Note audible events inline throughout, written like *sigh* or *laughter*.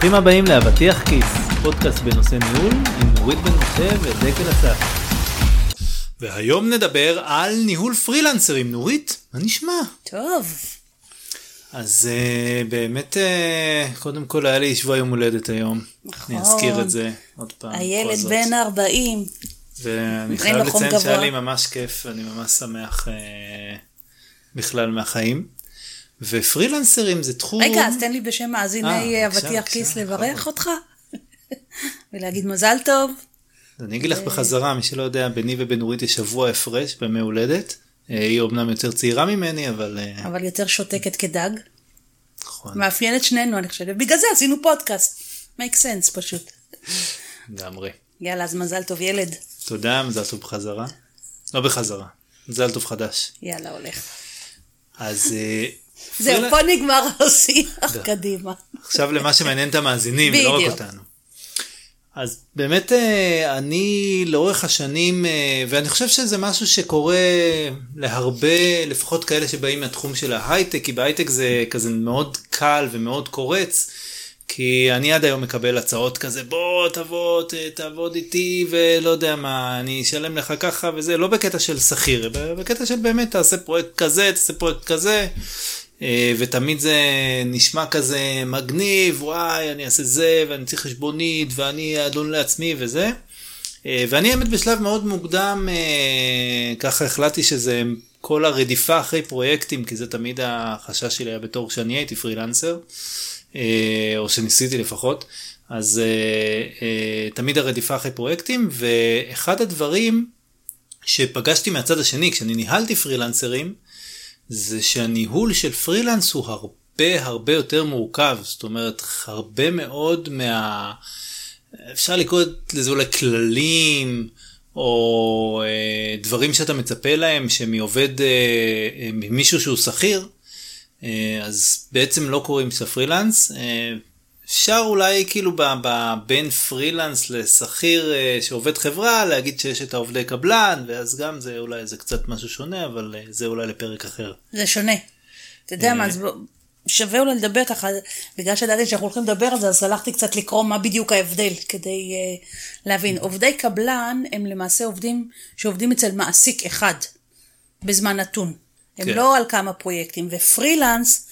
ברוכים הבאים לאבטיח כיס, פודקאסט בנושא ניהול עם נורית בן משה ודקל אסף. והיום נדבר על ניהול פרילנסרים. נורית, מה נשמע? טוב. אז uh, באמת, uh, קודם כל היה לי שבוע יום הולדת היום. נכון. אני אזכיר את זה עוד פעם. הילד. בן 40. ואני חייב לציין שהיה. לי ממש כיף, אני ממש שמח uh, בכלל מהחיים. ופרילנסרים זה תחום... רגע, אז תן לי בשם מאזיני אה, אבטיח כיס לברך. אותך. *laughs* ולהגיד מזל טוב. אני אגיד לך בחזרה, מי שלא יודע, ביני ובנורית יש שבוע הפרש בימי הולדת. אה, היא אומנם יותר צעירה ממני, אבל... אה, אבל יותר שותקת כדג. נכון, מאפיין את שנינו, אני חושבת. בגלל זה עשינו פודקאסט. make sense פשוט. לגמרי. יאללה, אז מזל טוב ילד. תודה, מזל טוב בחזרה. לא בחזרה, מזל טוב חדש. יאללה, הולך. אז אה, זהו, פריל- פה נגמר השיח, קדימה. עכשיו למה שמעניין את המאזינים, ולא רק. אותנו. אז באמת אה, אני לאורך השנים, אה, ואני חושב שזה משהו שקורה להרבה, לפחות כאלה שבאים מהתחום של ההייטק, כי בהייטק זה כזה מאוד קל ומאוד קורץ, כי אני עד היום מקבל הצעות כזה, בוא תבוא, ת- תעבוד איתי, ולא יודע מה, אני אשלם לך ככה וזה, לא בקטע של שכיר, בקטע של באמת תעשה פרויקט כזה, תעשה פרויקט כזה. אה, ותמיד זה נשמע כזה מגניב, וואי, אני אעשה זה, ואני צריך חשבונית, ואני אדון לעצמי וזה. אה, ואני האמת בשלב מאוד מוקדם, אה, ככה החלטתי שזה כל הרדיפה אחרי פרויקטים, כי זה תמיד החשש שלי היה בתור שאני הייתי פרילנסר, או שניסיתי לפחות. אז תמיד הרדיפה אחרי פרויקטים, ואחד הדברים שפגשתי מהצד השני, כשאני ניהלתי פרילנסרים, זה שהניהול של פרילנס הוא הרבה הרבה יותר מורכב, זאת אומרת הרבה מאוד מה... אפשר לקרוא לזה אולי כללים, או אה, דברים שאתה מצפה להם שמעובד, אה, אה, ממישהו שהוא שכיר, אה, אז בעצם לא קוראים שאתה פרילנס. אה, אפשר אולי כאילו בין פרילנס לשכיר אה, שעובד חברה להגיד שיש את העובדי קבלן ואז גם זה אולי זה קצת משהו שונה אבל אה, זה אולי לפרק אחר. זה שונה. אתה יודע מה, אז בוא- שווה אולי לדבר ככה, בגלל שידעתי שאנחנו הולכים לדבר על זה, אז הלכתי קצת לקרוא מה בדיוק ההבדל, כדי להבין. עובדי קבלן הם למעשה עובדים שעובדים אצל מעסיק אחד, בזמן נתון. הם כן. לא על כמה פרויקטים, ופרילנס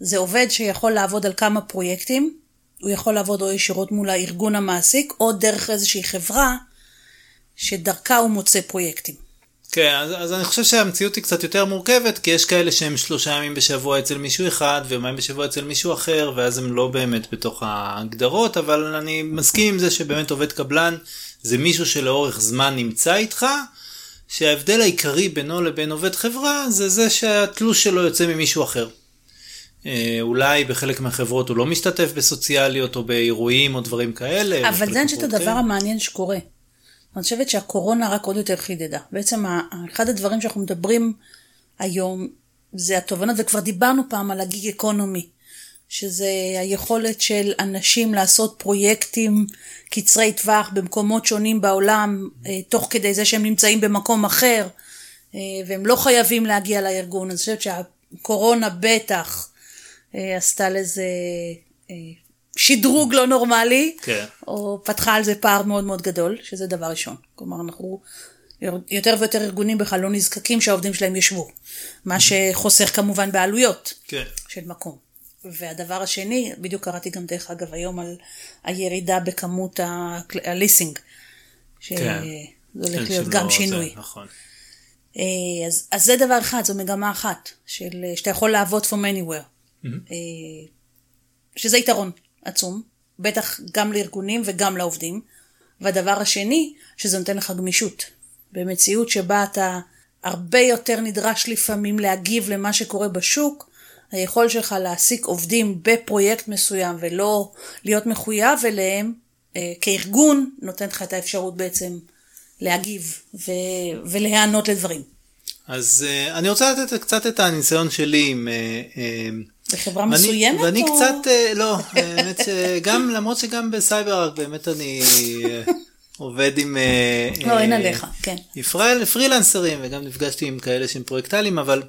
זה עובד שיכול לעבוד על כמה פרויקטים, הוא יכול לעבוד או ישירות מול הארגון המעסיק, או דרך איזושהי חברה, שדרכה הוא מוצא פרויקטים. כן אז, אז אני חושב שהמציאות היא קצת יותר מורכבת כי יש כאלה שהם שלושה ימים בשבוע אצל מישהו אחד ויומיים בשבוע אצל מישהו אחר ואז הם לא באמת בתוך ההגדרות אבל אני מסכים עם זה שבאמת עובד קבלן זה מישהו שלאורך זמן נמצא איתך. שההבדל העיקרי בינו לבין עובד חברה זה זה שהתלוש שלו יוצא ממישהו אחר. אה, אולי בחלק מהחברות הוא לא משתתף בסוציאליות או באירועים או דברים כאלה. אבל זה אני הדבר כן. המעניין שקורה. אני חושבת שהקורונה רק עוד יותר חידדה. בעצם אחד הדברים שאנחנו מדברים היום זה התובנות, וכבר דיברנו פעם על הגיג אקונומי, שזה היכולת של אנשים לעשות פרויקטים קצרי טווח במקומות שונים בעולם, אה, תוך כדי זה שהם נמצאים במקום אחר, אה, והם לא חייבים להגיע לארגון. אני חושבת שהקורונה בטח עשתה לזה אה, שדרוג לא נורמלי, כן. או פתחה על זה פער מאוד מאוד גדול, שזה דבר ראשון. כלומר, אנחנו, יותר ויותר ארגונים בכלל לא נזקקים שהעובדים שלהם ישבו, מה שחוסך כמובן בעלויות כן. של מקום. והדבר השני, בדיוק קראתי גם דרך אגב היום על הירידה בכמות הליסינג, שזה כן. הולך כן, להיות גם שינוי. נכון. אה, אז, אז זה דבר אחד, זו מגמה אחת, של, אה, שאתה יכול לעבוד from anywhere. אה, שזה יתרון עצום, בטח גם לארגונים וגם לעובדים. והדבר השני, שזה נותן לך גמישות. במציאות שבה אתה הרבה יותר נדרש לפעמים להגיב למה שקורה בשוק, היכולת שלך להעסיק עובדים בפרויקט מסוים ולא להיות מחויב אליהם, אה, כארגון, נותן לך את האפשרות בעצם להגיב ו- ולהיענות לדברים. אז uh, אני רוצה לתת קצת את הניסיון שלי עם... Uh, uh, בחברה ואני- מסוימת? ואני או... קצת, uh, לא, האמת שגם, למרות שגם בסייבר באמת אני uh, עובד עם... לא, אין עליך, כן. פריל, פרילנסרים, וגם נפגשתי עם כאלה שהם פרויקטליים, אבל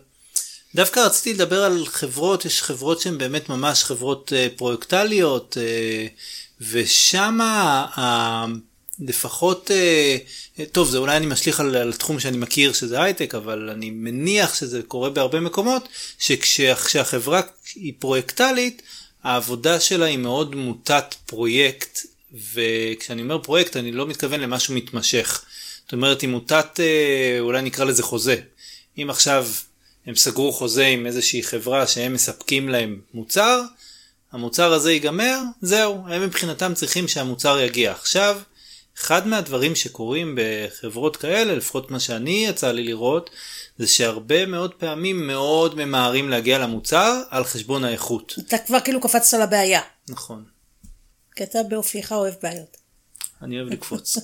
דווקא רציתי לדבר על חברות, יש חברות שהן באמת ממש חברות אה, פרויקטליות, אה, ושם לפחות, אה, טוב, זה אולי אני משליך על, על תחום שאני מכיר שזה הייטק, אבל אני מניח שזה קורה בהרבה מקומות, שכשהחברה היא פרויקטלית, העבודה שלה היא מאוד מוטת פרויקט, וכשאני אומר פרויקט אני לא מתכוון למשהו מתמשך. זאת אומרת, היא מוטת, אולי נקרא לזה חוזה. אם עכשיו הם סגרו חוזה עם איזושהי חברה שהם מספקים להם מוצר, המוצר הזה ייגמר, זהו, הם מבחינתם צריכים שהמוצר יגיע. עכשיו, אחד מהדברים שקורים בחברות כאלה, לפחות מה שאני יצא לי לראות, זה שהרבה מאוד פעמים מאוד ממהרים להגיע למוצר על חשבון האיכות. אתה כבר כאילו קפצת לבעיה. נכון. כי אתה באופייך אוהב בעיות. אני אוהב לקפוץ.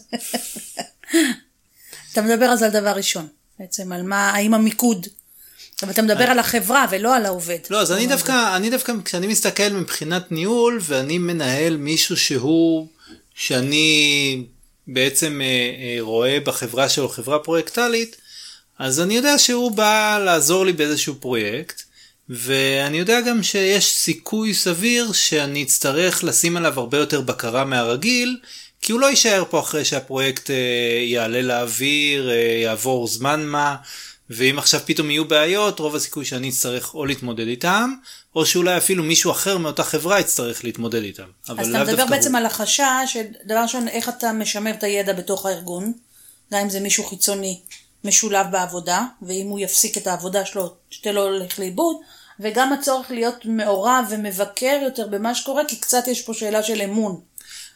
אתה מדבר אז על דבר ראשון, בעצם על מה, האם המיקוד אבל אתה מדבר על החברה ולא על העובד. לא, אז אני דווקא, אני דווקא, כשאני מסתכל מבחינת ניהול ואני מנהל מישהו שהוא, שאני בעצם אה, אה, רואה בחברה שלו חברה פרויקטלית, אז אני יודע שהוא בא לעזור לי באיזשהו פרויקט, ואני יודע גם שיש סיכוי סביר שאני אצטרך לשים עליו הרבה יותר בקרה מהרגיל, כי הוא לא יישאר פה אחרי שהפרויקט אה, יעלה לאוויר, יעבור זמן מה. ואם עכשיו פתאום יהיו בעיות, רוב הסיכוי שאני אצטרך או להתמודד איתם, או שאולי אפילו מישהו אחר מאותה חברה יצטרך להתמודד איתם. אז אתה מדבר בעצם הוא... על החשש, שדבר ראשון, איך אתה משמר את הידע בתוך הארגון, גם אם זה מישהו חיצוני משולב בעבודה, ואם הוא יפסיק את העבודה שלו, שתהיה לו הולך לאיבוד, וגם הצורך להיות מעורב ומבקר יותר במה שקורה, כי קצת יש פה שאלה של אמון.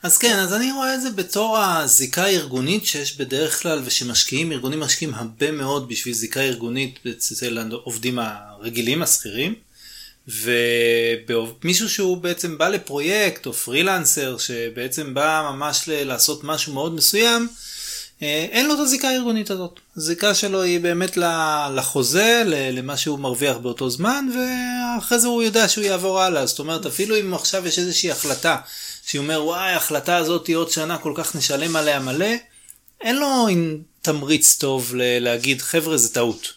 אז כן, אז אני רואה את זה בתור הזיקה הארגונית שיש בדרך כלל ושמשקיעים, ארגונים משקיעים הרבה מאוד בשביל זיקה ארגונית אצל העובדים הרגילים, השכירים. ומישהו שהוא בעצם בא לפרויקט או פרילנסר שבעצם בא ממש לעשות משהו מאוד מסוים, אה, אין לו את הזיקה הארגונית הזאת. הזיקה שלו היא באמת לחוזה, למה שהוא מרוויח באותו זמן, ואחרי זה הוא יודע שהוא יעבור הלאה. זאת אומרת, אפילו אם עכשיו יש איזושהי החלטה שהוא אומר, וואי, ההחלטה הזאת עוד שנה כל כך נשלם עליה מלא, אין לו תמריץ טוב להגיד, חבר'ה, זה טעות.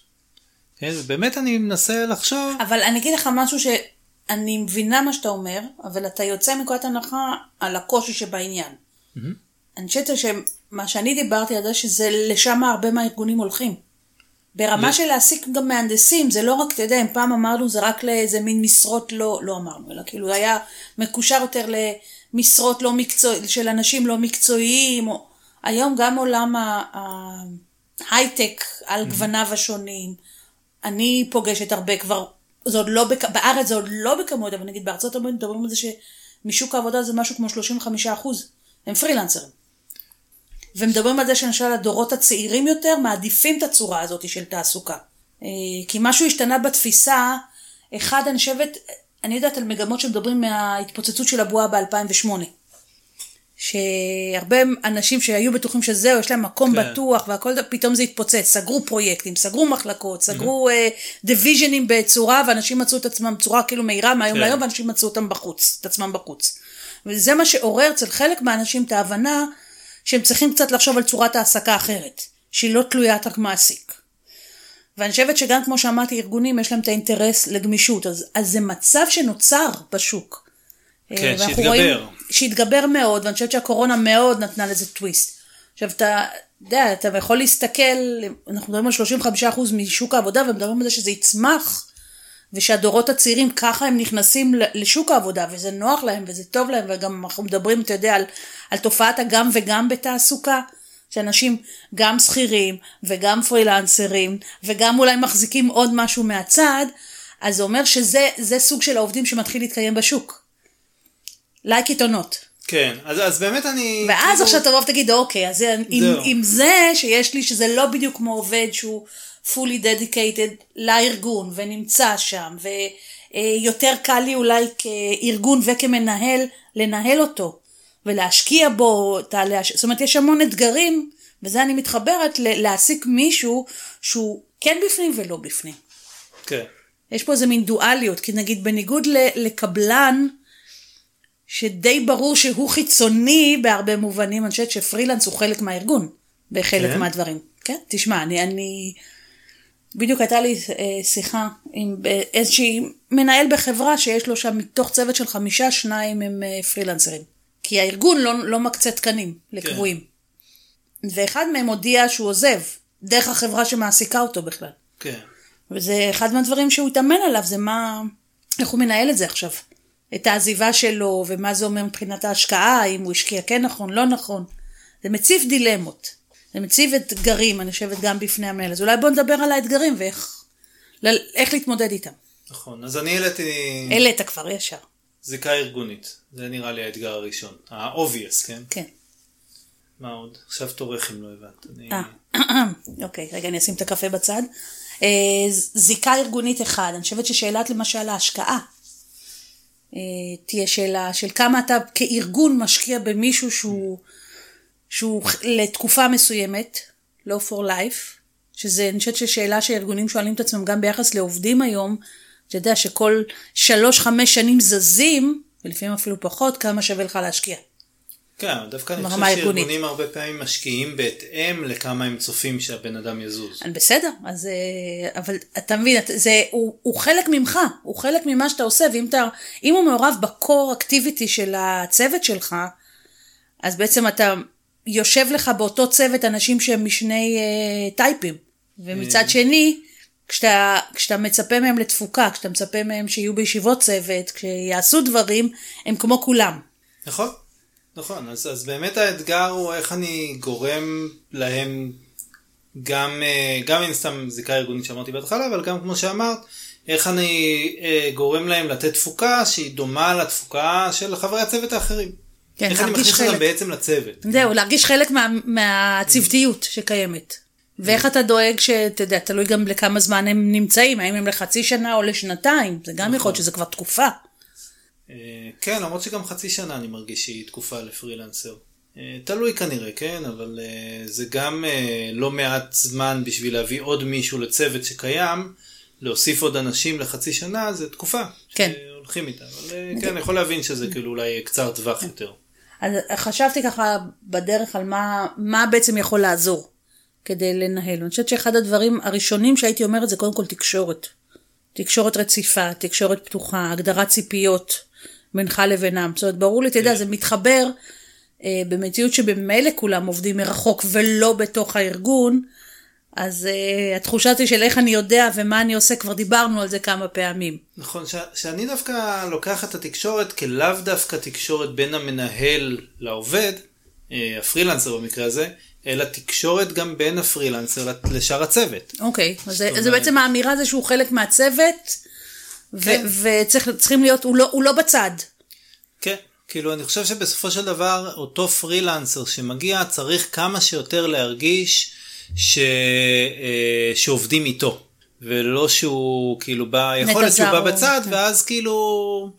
כן, ובאמת אני מנסה לחשוב. אבל אני אגיד לך משהו שאני מבינה מה שאתה אומר, אבל אתה יוצא מנקודת הנחה על הקושי שבעניין. Mm-hmm. אני חושבת שמה שאני דיברתי על זה, שזה לשם הרבה מהארגונים הולכים. ברמה של להעסיק גם מהנדסים, זה לא רק, אתה יודע, אם פעם אמרנו זה רק לאיזה מין משרות לא, לא אמרנו, אלא כאילו היה מקושר יותר למשרות לא מקצועיות, של אנשים לא מקצועיים, או... היום גם עולם ההייטק על mm-hmm. גווניו השונים, אני פוגשת הרבה כבר, זה עוד לא, בק... בארץ זה עוד לא בכמות, אבל נגיד בארצות הברית מדברים על זה שמשוק העבודה זה משהו כמו 35 אחוז, הם פרילנסרים. ומדברים על זה שלמשל הדורות הצעירים יותר מעדיפים את הצורה הזאת של תעסוקה. אה, כי משהו השתנה בתפיסה, אחד אני חושבת, אני יודעת על מגמות שמדברים מההתפוצצות של הבועה ב-2008. שהרבה אנשים שהיו בטוחים שזהו, יש להם מקום כן. בטוח והכל, פתאום זה התפוצץ, סגרו פרויקטים, סגרו מחלקות, סגרו דיוויז'נים mm-hmm. uh, בצורה, ואנשים מצאו את עצמם בצורה כאילו מהירה מהיום כן. להיום, ואנשים מצאו אותם בחוץ, את עצמם בחוץ. וזה מה שעורר אצל חלק מהאנשים את ההבנה שהם צריכים קצת לחשוב על צורת העסקה אחרת, שהיא לא תלוית רק מעסיק. ואני חושבת שגם כמו שאמרתי, ארגונים יש להם את האינטרס לגמישות, אז, אז זה מצב שנוצר בשוק. כן, שהתגבר. שהתגבר מאוד, ואני חושבת שהקורונה מאוד נתנה לזה טוויסט. עכשיו אתה יודע, אתה יכול להסתכל, אנחנו מדברים על 35% משוק העבודה, ומדברים על זה שזה יצמח, ושהדורות הצעירים ככה הם נכנסים לשוק העבודה, וזה נוח להם וזה טוב להם, וגם אנחנו מדברים, אתה יודע, על, על תופעת הגם וגם בתעסוקה. שאנשים גם שכירים וגם פרילנסרים וגם אולי מחזיקים עוד משהו מהצד, אז זה אומר שזה סוג של העובדים שמתחיל להתקיים בשוק. or not. כן, אז, אז באמת אני... ואז כאילו... עכשיו תבוא ותגיד, אוקיי, אז עם, עם זה שיש לי, שזה לא בדיוק כמו עובד שהוא fully dedicated לארגון ונמצא שם, ויותר קל לי אולי כארגון וכמנהל לנהל אותו, ולהשקיע בו, תעלה, זאת אומרת, יש המון אתגרים, וזה אני מתחברת להעסיק מישהו שהוא כן בפנים ולא בפנים. כן. יש פה איזה מין דואליות, כי נגיד בניגוד לקבלן, שדי ברור שהוא חיצוני בהרבה מובנים, אני חושבת שפרילנס הוא חלק מהארגון, בחלק כן? מהדברים. כן, תשמע, אני, אני, בדיוק הייתה לי אה, שיחה עם אה, איזושהי מנהל בחברה שיש לו שם מתוך צוות של חמישה, שניים הם אה, פרילנסרים. כי הארגון לא, לא מקצה תקנים לקבועים. כן. ואחד מהם הודיע שהוא עוזב, דרך החברה שמעסיקה אותו בכלל. כן. וזה אחד מהדברים שהוא התאמן עליו, זה מה, איך הוא מנהל את זה עכשיו. את העזיבה שלו, ומה זה אומר מבחינת ההשקעה, אם הוא השקיע כן נכון, לא נכון. זה מציף דילמות. זה מציב אתגרים, אני חושבת, גם בפני המנהל. אז אולי בוא נדבר על האתגרים ואיך איך להתמודד איתם. נכון, אז אני העליתי... העלית כבר ישר. זיקה ארגונית, זה נראה לי האתגר הראשון. ה-obvious, כן? כן. מה עוד? עכשיו תורך אם לא הבנת. אה, *clears throat* אוקיי, רגע, אני אשים את הקפה בצד. אה, זיקה ארגונית אחד, אני חושבת ששאלת למשל ההשקעה, אה, תהיה שאלה של כמה אתה כארגון משקיע במישהו שהוא, שהוא לתקופה מסוימת, לא for life, שזה, אני חושבת ששאלה שארגונים שואלים את עצמם גם ביחס לעובדים היום, אתה יודע שכל שלוש-חמש שנים זזים, ולפעמים אפילו פחות, כמה שווה לך להשקיע. כן, דווקא אני חושב שארגונים הרבה פעמים משקיעים בהתאם לכמה הם צופים שהבן אדם יזוז. בסדר, אז, אה, אבל אתה מבין, זה, הוא, הוא חלק ממך, הוא חלק ממה שאתה עושה, ואם אתה, אם הוא מעורב בקור אקטיביטי של הצוות שלך, אז בעצם אתה יושב לך באותו צוות אנשים שהם משני uh, טייפים, ומצד אה. שני, כשאתה, כשאתה מצפה מהם לתפוקה, כשאתה מצפה מהם שיהיו בישיבות צוות, כשיעשו דברים, הם כמו כולם. נכון. נכון, אז, אז באמת האתגר הוא איך אני גורם להם גם, אה, גם אין סתם זיקה ארגונית שאמרתי בהתחלה, אבל גם כמו שאמרת, איך אני אה, גורם להם לתת תפוקה שהיא דומה לתפוקה של חברי הצוות האחרים. כן, איך אני מכניס חלק... אותם בעצם לצוות. זהו, להרגיש חלק מה, מהצוותיות שקיימת. ואיך אתה דואג שאתה יודע, תלוי גם לכמה זמן הם נמצאים, האם הם לחצי שנה או לשנתיים, זה גם נכון. יכול להיות שזה כבר תקופה. אה, כן, למרות שגם חצי שנה אני מרגיש שהיא תקופה לפרילנסר. אה, תלוי כנראה, כן, אבל אה, זה גם לא מעט זמן בשביל להביא עוד מישהו לצוות שקיים, להוסיף עוד אנשים לחצי שנה, זה תקופה. כן. שהולכים איתה, אבל כן, אני יכול להבין שזה כאילו אולי קצר טווח יותר. אז חשבתי ככה בדרך על מה, מה בעצם יכול לעזור כדי לנהל. אני חושבת שאחד הדברים הראשונים שהייתי אומרת זה קודם כל תקשורת. תקשורת רציפה, תקשורת פתוחה, הגדרת ציפיות. בינך לבינם. זאת אומרת, ברור לי, אתה יודע, כן. זה מתחבר אה, במציאות שבמילא כולם עובדים מרחוק ולא בתוך הארגון, אז אה, התחושה הזאת של איך אני יודע ומה אני עושה, כבר דיברנו על זה כמה פעמים. נכון, ש- שאני דווקא לוקח את התקשורת כלאו דווקא תקשורת בין המנהל לעובד, הפרילנסר במקרה הזה, אלא תקשורת גם בין הפרילנסר לשאר הצוות. אוקיי, אז זה, זה בעצם האמירה זה שהוא חלק מהצוות, כן. וצריכים להיות, הוא לא, הוא לא בצד. כן, כאילו אני חושב שבסופו של דבר אותו פרילנסר שמגיע צריך כמה שיותר להרגיש ש... אה, שעובדים איתו. ולא שהוא כאילו בא, יכול להיות שהוא בא בצד, כן. ואז כאילו,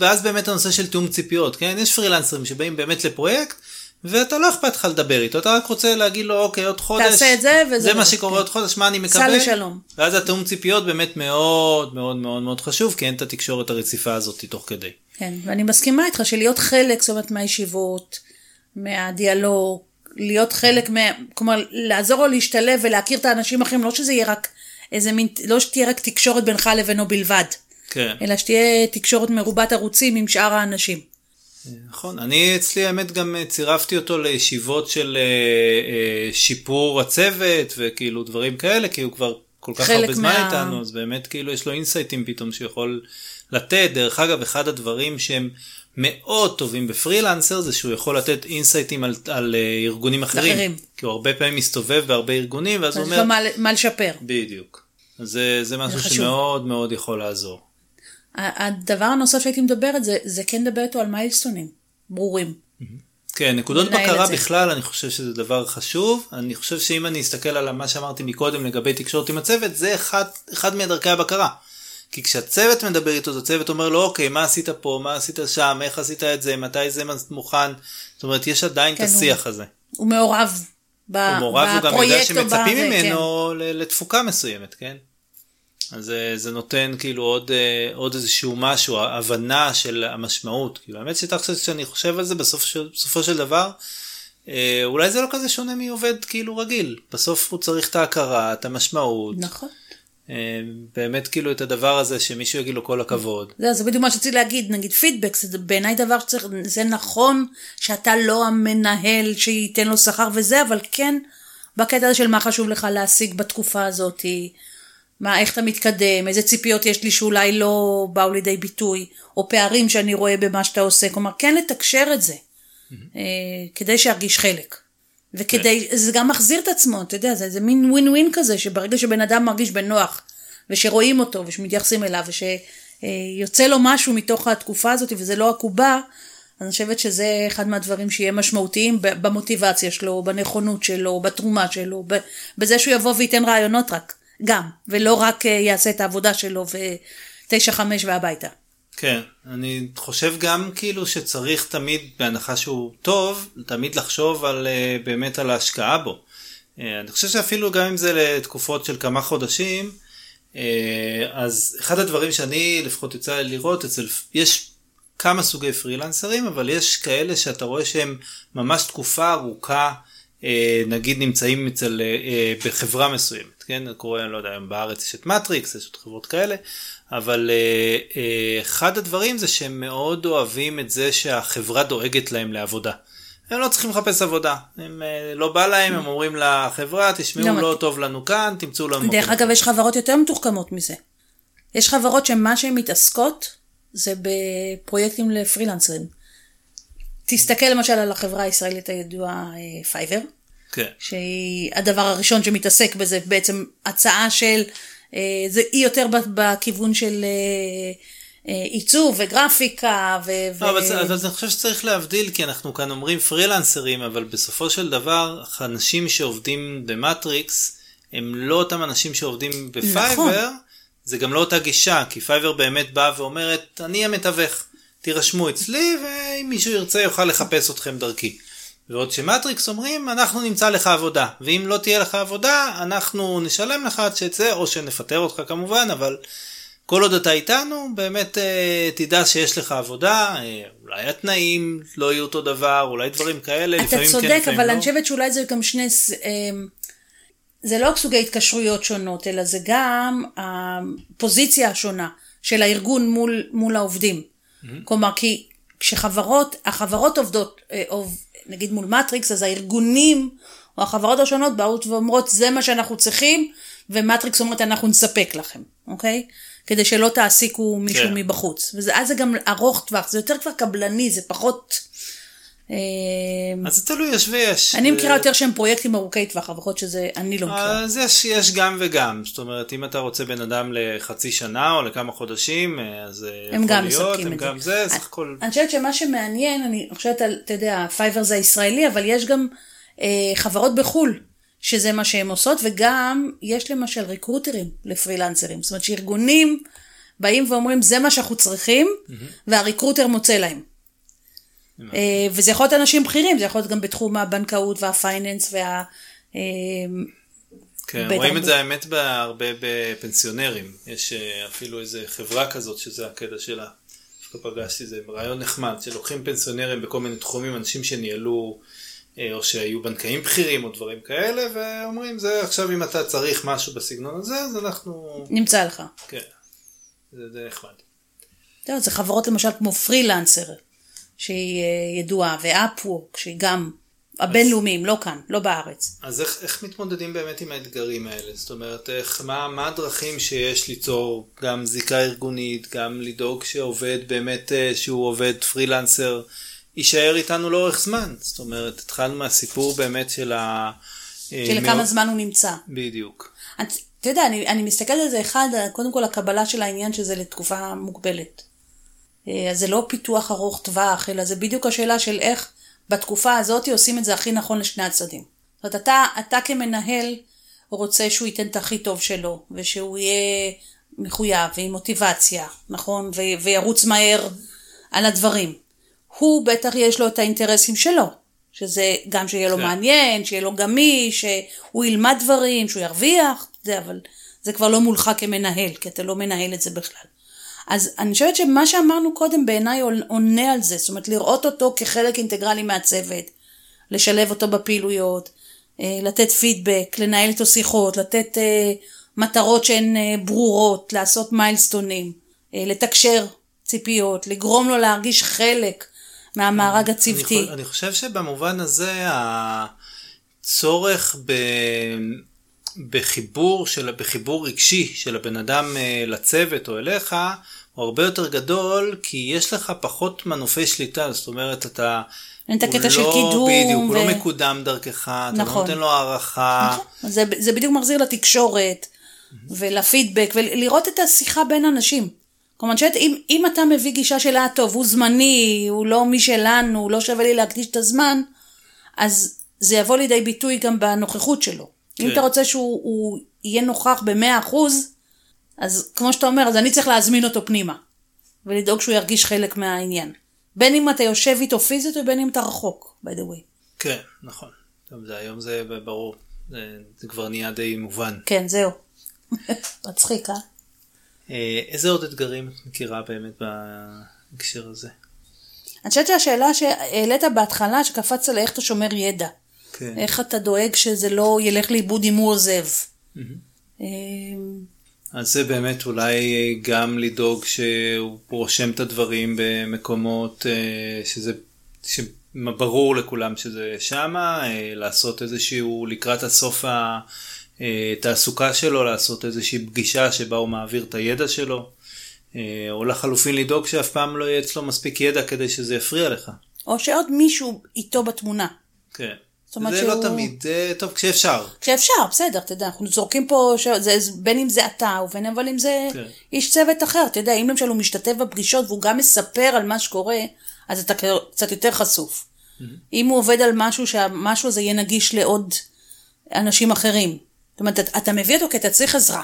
ואז באמת הנושא של תיאום ציפיות, כן? יש פרילנסרים שבאים באמת לפרויקט, ואתה לא אכפת לך לדבר איתו, אתה רק רוצה להגיד לו, אוקיי, עוד חודש, תעשה את זה, וזה זה מה שקורה כן. עוד חודש, מה אני מקבל, סע לשלום. ואז התאום ציפיות באמת מאוד מאוד מאוד מאוד חשוב, כי אין את התקשורת הרציפה הזאת תוך כדי. כן, ואני מסכימה איתך שלהיות חלק, זאת אומרת, מהישיבות, מהדיאלוג, להיות חלק, מה, כלומר, לעזור לו להשתלב ולהכיר את האנשים האחרים, לא שזה יהיה רק איזה מין, לא שתהיה רק תקשורת בינך לבינו בלבד. כן. אלא שתהיה תקשורת מרובת ערוצים עם שאר האנשים. נכון, אני אצלי האמת גם אה, צירפתי אותו לישיבות של אה, אה, שיפור הצוות וכאילו דברים כאלה, כי הוא כבר כל כך הרבה זמן מה... איתנו, אז באמת כאילו יש לו אינסייטים פתאום שיכול לתת. דרך אגב, אחד הדברים שהם מאוד טובים בפרילנסר זה שהוא יכול לתת אינסייטים על, על ארגונים אחרים. אחרים. כי הוא הרבה פעמים מסתובב בהרבה ארגונים, ואז הוא אומר... יש לו מה לשפר. בדיוק. זה, זה משהו זה שמאוד מאוד יכול לעזור. הדבר הנוסף שהייתי מדברת זה, זה כן לדבר איתו על מיילסטונים ברורים. כן, נקודות בקרה בכלל, אני חושב שזה דבר חשוב. אני חושב שאם אני אסתכל על מה שאמרתי מקודם לגבי תקשורת עם הצוות, זה אחד, אחד מדרכי הבקרה. כי כשהצוות מדבר איתו, אז הצוות אומר לו, אוקיי, מה עשית פה, מה עשית שם, איך עשית את זה, מתי זה מוכן. זאת אומרת, יש עדיין כן, את השיח הוא, הזה. הוא מעורב בפרויקט. הוא מעורב, הוא גם יודע שמצפים ממנו כן. לתפוקה מסוימת, כן? אז זה, נותן כאילו עוד, אה, עוד איזשהו משהו, הבנה של המשמעות. כאילו, האמת שתכף שאני חושב על זה בסוף של, בסופו של דבר, אה, אולי זה לא כזה שונה מעובד כאילו רגיל. בסוף הוא צריך את ההכרה, את המשמעות. נכון. אה, באמת כאילו את הדבר הזה שמישהו יגיד לו כל הכבוד. זה, זה בדיוק מה שרציתי להגיד, נגיד פידבק, זה בעיניי דבר שצריך, זה נכון שאתה לא המנהל שייתן לו שכר וזה, אבל כן, בקטע הזה של מה חשוב לך להשיג בתקופה הזאת, מה, איך אתה מתקדם, איזה ציפיות יש לי שאולי לא באו לידי ביטוי, או פערים שאני רואה במה שאתה עושה, כלומר, כן לתקשר את זה, mm-hmm. כדי שירגיש חלק. וכדי, כן. זה גם מחזיר את עצמו, אתה יודע, זה, זה מין ווין ווין כזה, שברגע שבן אדם מרגיש בנוח, ושרואים אותו, ושמתייחסים אליו, ושיוצא לו משהו מתוך התקופה הזאת, וזה לא עקובה, אז אני חושבת שזה אחד מהדברים שיהיה משמעותיים במוטיבציה שלו, בנכונות שלו, בתרומה שלו, בזה שהוא יבוא וייתן רעיונות רק, גם, ולא רק אה, יעשה את העבודה שלו ותשע חמש והביתה. כן, אני חושב גם כאילו שצריך תמיד, בהנחה שהוא טוב, תמיד לחשוב על, אה, באמת על ההשקעה בו. אה, אני חושב שאפילו גם אם זה לתקופות של כמה חודשים, אז אחד הדברים שאני לפחות יצא לראות, אצל, יש כמה סוגי פרילנסרים, אבל יש כאלה שאתה רואה שהם ממש תקופה ארוכה, נגיד נמצאים אצל, בחברה מסוימת, כן? קורה, אני לא יודע, בארץ יש את מטריקס, יש עוד חברות כאלה, אבל אה, אחד הדברים זה שהם מאוד אוהבים את זה שהחברה דואגת להם לעבודה. הם לא צריכים לחפש עבודה, הם לא בא להם, הם אומרים לחברה, תשמעו, לא, לא טוב לנו כאן, תמצאו לנו... דרך אגב, יש חברות יותר מתוחכמות מזה. יש חברות שמה שהן מתעסקות זה בפרויקטים לפרילנסרים. תסתכל למשל על החברה הישראלית הידועה Fiverr, כן. שהיא הדבר הראשון שמתעסק בזה, בעצם הצעה של, אה, זה היא יותר בכיוון של אה, אה, עיצוב וגרפיקה. ו... לא, ו... אבל, אבל אני חושב שצריך להבדיל, כי אנחנו כאן אומרים פרילנסרים, אבל בסופו של דבר, האנשים שעובדים ב Matrix, הם לא אותם אנשים שעובדים ב Fiverr. נכון. זה גם לא אותה גישה, כי Fiverr באמת באה ואומרת, אני המתווך, תירשמו אצלי, ואם מישהו ירצה יוכל לחפש אתכם דרכי. ועוד ש Matrix אומרים, אנחנו נמצא לך עבודה, ואם לא תהיה לך עבודה, אנחנו נשלם לך עד שתצא, או שנפטר אותך כמובן, אבל כל עוד אתה איתנו, באמת אה, תדע שיש לך עבודה, אה, אולי התנאים לא יהיו אותו דבר, אולי דברים כאלה, לפעמים כן, לפעמים לא. אתה צודק, אבל אני חושבת שאולי זה גם שני... אה, זה לא רק סוגי התקשרויות שונות, אלא זה גם הפוזיציה השונה של הארגון מול, מול העובדים. Mm-hmm. כלומר, כי כשחברות, החברות עובדות, אה, עוב, נגיד מול מטריקס, אז הארגונים או החברות השונות באות ואומרות, זה מה שאנחנו צריכים, ו Matrix אומרת, אנחנו נספק לכם, אוקיי? כדי שלא תעסיקו מישהו כן. מבחוץ. ואז זה גם ארוך טווח, זה יותר כבר קבלני, זה פחות... אמ, אז זה תלוי יש ויש. אני מכירה יותר שהם פרויקטים ארוכי טווח, להיות שזה, אני לא מכירה. אז יש, יש גם וגם, זאת אומרת, אם אתה רוצה בן אדם לחצי שנה או לכמה חודשים, אז הם יכול גם להיות, הם גם זה, סך הכל. אני חושבת שמה שמעניין, אני חושבת על, אתה יודע, Fiverr זה הישראלי, אבל יש גם אה, חברות בחו"ל. שזה מה שהן עושות, וגם יש למשל ריקרוטרים לפרילנסרים. זאת אומרת שארגונים באים ואומרים, זה מה שאנחנו צריכים. והריקרוטר מוצא להם. אה, וזה יכול להיות אנשים בכירים, זה יכול להיות גם בתחום הבנקאות והפייננס וה... אה, כן, רואים את זה האמת בהרבה בפנסיונרים, יש אה, אפילו איזה חברה כזאת שזה הקטע שלה. דווקא פגשתי זה רעיון נחמד, שלוקחים פנסיונרים בכל מיני תחומים, אנשים שניהלו או שהיו בנקאים בכירים או דברים כאלה, ואומרים זה עכשיו אם אתה צריך משהו בסגנון הזה, אז אנחנו... נמצא לך. כן, זה, זה נחמד. זה חברות למשל כמו פרילנסר, שהיא אה, ידועה, ואפוורק, שהיא גם הבינלאומיים, לא כאן, לא בארץ. אז איך, איך מתמודדים באמת עם האתגרים האלה? זאת אומרת, איך, מה, מה הדרכים שיש ליצור גם זיקה ארגונית, גם לדאוג שעובד באמת, אה, שהוא עובד פרילנסר, יישאר איתנו לאורך זמן? זאת אומרת, התחלנו מהסיפור באמת של ה... אה, של כמה מאוד... זמן הוא נמצא. בדיוק. אתה יודע, אני, אני מסתכלת על זה אחד, קודם כל הקבלה של העניין שזה לתקופה מוגבלת. אה, אז זה לא פיתוח ארוך טווח, אלא זה בדיוק השאלה של איך בתקופה הזאת עושים את זה הכי נכון לשני הצדדים. זאת אומרת, אתה, אתה כמנהל רוצה שהוא ייתן את הכי טוב שלו, ושהוא יהיה מחויב ועם מוטיבציה, נכון? ו- וירוץ מהר על הדברים. הוא בטח יש לו את האינטרסים שלו, שזה גם שיהיה לו כן. מעניין, שיהיה לו גמיש, שהוא ילמד דברים, שהוא ירוויח, זה, אבל זה כבר לא מולך כמנהל, כי אתה לא מנהל את זה בכלל. אז אני חושבת שמה שאמרנו קודם בעיניי עונה על זה, זאת אומרת לראות אותו כחלק אינטגרלי מהצוות, לשלב אותו בפעילויות, אה, לתת פידבק, לנהל איתו שיחות, לתת אה, מטרות שהן אה, ברורות, לעשות מיילסטונים, לתקשר ציפיות, לגרום לו להרגיש חלק מהמארג הצוותי. אני, אני חושב שבמובן הזה הצורך ב... בחיבור, של, בחיבור רגשי של הבן אדם אה, לצוות או אליך הוא הרבה יותר גדול כי יש לך פחות מנופי שליטה, זאת אומרת אתה... אין את הקטע של קידום. בדיוק, ו... הוא לא מקודם דרכך, אתה נכון. לא נותן לו הערכה. נכון. זה, זה בדיוק מחזיר לתקשורת ולפידבק ולראות את השיחה בין אנשים. כלומר, שאת, אם, אם אתה מביא גישה של אה טוב, הוא זמני, הוא לא משלנו, הוא לא שווה לי להקדיש את הזמן, אז זה יבוא לידי ביטוי גם בנוכחות שלו. כן. אם אתה רוצה שהוא יהיה נוכח במאה אחוז, אז כמו שאתה אומר, אז אני צריך להזמין אותו פנימה, ולדאוג שהוא ירגיש חלק מהעניין. בין אם אתה יושב איתו פיזית ובין אם אתה רחוק, by the way. כן, נכון. טוב, זה, היום זה ברור, זה, זה כבר נהיה די מובן. כן, זהו. *laughs* מצחיק, אה? אה? איזה עוד אתגרים את מכירה באמת בהקשר הזה? אני חושבת שהשאלה שהעלית בהתחלה, שקפצת לאיך אתה שומר ידע. כן. איך אתה דואג שזה לא ילך לאיבוד אם הוא עוזב. אמ, אז זה באמת אולי גם לדאוג שהוא רושם את הדברים במקומות אה, שזה, שברור לכולם שזה שמה, אה, לעשות איזשהו לקראת הסוף התעסוקה אה, שלו, לעשות איזושהי פגישה שבה הוא מעביר את הידע שלו, או לחלופין לדאוג שאף פעם לא יהיה אצלו מספיק ידע כדי שזה יפריע לך. או שעוד מישהו איתו בתמונה. כן. זאת אומרת זה לא שהוא... לא תמיד, זה טוב כשאפשר. כשאפשר, בסדר, אתה יודע, אנחנו זורקים פה, ש... זה, בין אם זה אתה ובין אבל אם זה כן. איש צוות אחר, אתה יודע, אם למשל הוא משתתף בפגישות והוא גם מספר על מה שקורה, אז אתה קצת יותר חשוף. Mm-hmm. אם הוא עובד על משהו, שהמשהו הזה יהיה נגיש לעוד אנשים אחרים. זאת אומרת, אתה, אתה מביא אותו כי אתה צריך עזרה.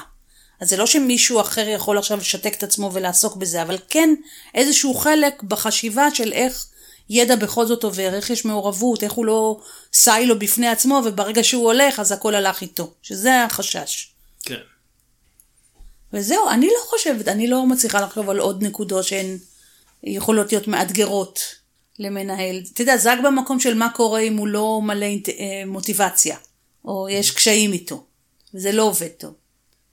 אז זה לא שמישהו אחר יכול עכשיו לשתק את עצמו ולעסוק בזה, אבל כן איזשהו חלק בחשיבה של איך ידע בכל זאת עובר, איך יש מעורבות, איך הוא לא סיילו בפני עצמו, וברגע שהוא הולך אז הכל הלך איתו, שזה החשש. כן. וזהו, אני לא חושבת, אני לא מצליחה לחשוב על עוד נקודות שהן יכולות להיות מאתגרות למנהל. אתה יודע, זה רק במקום של מה קורה אם הוא לא מלא אה, מוטיבציה, או יש קשיים איתו, וזה לא עובד טוב.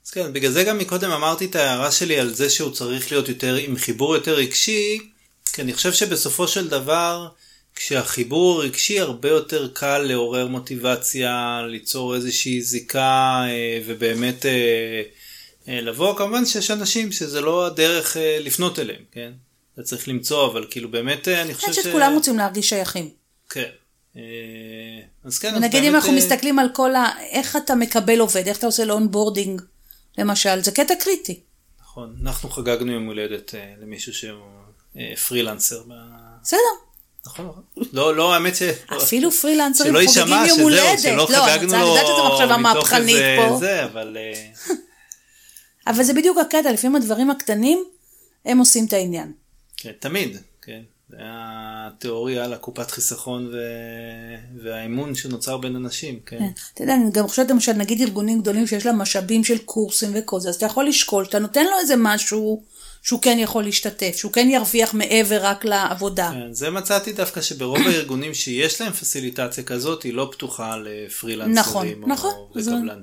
אז כן, בגלל זה גם מקודם אמרתי את ההערה שלי על זה שהוא צריך להיות יותר עם חיבור יותר רגשי, כי אני חושב שבסופו של דבר, כשהחיבור הרגשי הרבה יותר קל לעורר מוטיבציה, ליצור איזושהי זיקה אה, ובאמת אה, אה, לבוא, כמובן שיש אנשים שזה לא הדרך לפנות אליהם, כן? אתה צריך למצוא, אבל כאילו באמת אני חושב ש... אני חושבת שכולם רוצים להרגיש שייכים. כן. אז כן, ונגיד אם אנחנו מסתכלים על כל ה... איך אתה מקבל עובד, איך אתה עושה לו onboarding, למשל, זה קטע קריטי. נכון, אנחנו חגגנו יום הולדת למישהו שהוא פרילנסר. בסדר. נכון, נכון. לא, לא, האמת ש... אפילו פרילנסרים חוגגים יום הולדת. שלא חגגנו לו אני יודעת שזו מחשבה מהפכנית פה. זה, אבל... אה, *laughs* אבל זה בדיוק הקטע, לפעמים הדברים הקטנים, הם עושים את העניין. כן, תמיד, כן. זה התיאוריה על הקופת חיסכון ו... והאמון שנוצר בין אנשים, כן. כן. אתה יודע, אני גם חושבת למשל, נגיד ארגונים גדולים שיש להם משאבים של קורסים וכל זה, אז אתה יכול לשקול, שאתה נותן לו איזה משהו שהוא כן יכול להשתתף, שהוא כן ירוויח מעבר רק לעבודה. כן, זה מצאתי דווקא שברוב הארגונים שיש להם פסיליטציה כזאת, היא לא פתוחה לפרילנסרים נכון, או נכון, לקבלן.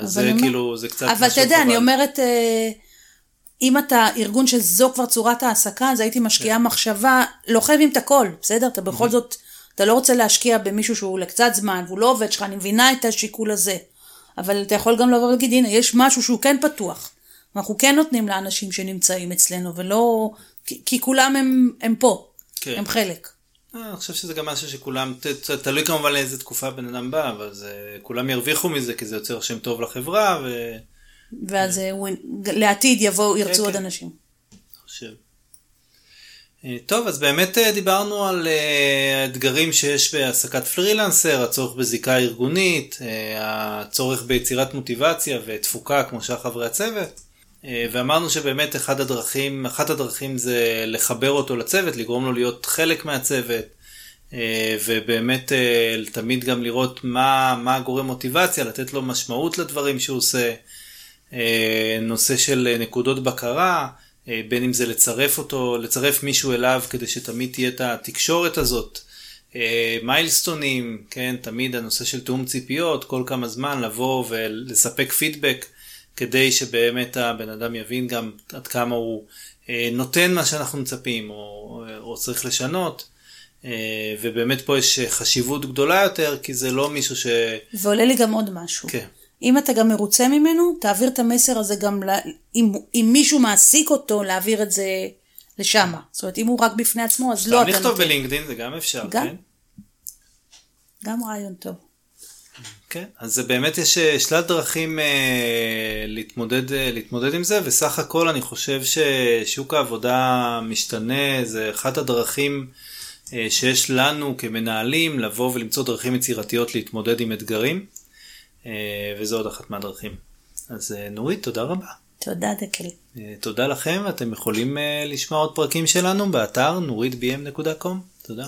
אז זה כאילו, זה קצת אבל אתה יודע, אני אומרת, אה, אם אתה ארגון שזו כבר צורת העסקה, אז הייתי משקיעה כן. מחשבה, לא חייבים את הכל, בסדר? אתה בכל זאת, אתה לא רוצה להשקיע במישהו שהוא לקצת זמן, והוא לא עובד שלך, אני מבינה את השיקול הזה. אבל אתה יכול גם לבוא ולהגיד, הנה, יש משהו שהוא כן פתוח. אנחנו כן נותנים לאנשים שנמצאים אצלנו, ולא... כי, כי כולם הם, הם פה, כן. הם חלק. אה, אני חושב שזה גם משהו שכולם, ת, ת, תלוי כמובן לאיזה תקופה בן אדם בא, אבל זה, כולם ירוויחו מזה, כי זה יוצר שם טוב לחברה, ו... ואז כן. לעתיד יבואו, ירצו כן, עוד כן. אנשים. חושב. אה, טוב, אז באמת דיברנו על האתגרים שיש בהעסקת פרילנסר, הצורך בזיקה ארגונית, הצורך ביצירת מוטיבציה ותפוקה כמו שאר חברי הצוות. אה, ואמרנו שבאמת אחד הדרכים, אחת הדרכים זה לחבר אותו לצוות, לגרום לו להיות חלק מהצוות, אה, ובאמת אה, תמיד גם לראות מה, מה גורם מוטיבציה, לתת לו משמעות לדברים שהוא עושה, נושא של נקודות בקרה, בין אם זה לצרף אותו, לצרף מישהו אליו כדי שתמיד תהיה את התקשורת הזאת. מיילסטונים, כן, תמיד הנושא של תיאום ציפיות, כל כמה זמן לבוא ולספק פידבק כדי שבאמת הבן אדם יבין גם עד כמה הוא אה, נותן מה שאנחנו מצפים, או, או צריך לשנות. אה, ובאמת פה יש חשיבות גדולה יותר, כי זה לא מישהו ש... ועולה לי גם עוד משהו. כן. אם אתה גם מרוצה ממנו, תעביר את המסר הזה גם, ל... אם, אם מישהו מעסיק אותו, להעביר את זה לשם. זאת אומרת, אם הוא רק בפני עצמו, אז לא אתה לכתוב. בלינקדאין זה גם אפשר, גם. כן? גם רעיון טוב. כן, אז זה באמת יש אה, שלל דרכים אה, להתמודד, אה, להתמודד עם זה, וסך הכל אני חושב ששוק העבודה משתנה, זה אחת הדרכים אה, שיש לנו כמנהלים לבוא ולמצוא דרכים יצירתיות להתמודד עם אתגרים, אה, וזו עוד אחת מהדרכים. אז אה, נורית, תודה רבה. תודה, דקל. אה, תודה לכם, אתם יכולים אה, לשמוע עוד פרקים שלנו באתר nuritbm.com. תודה.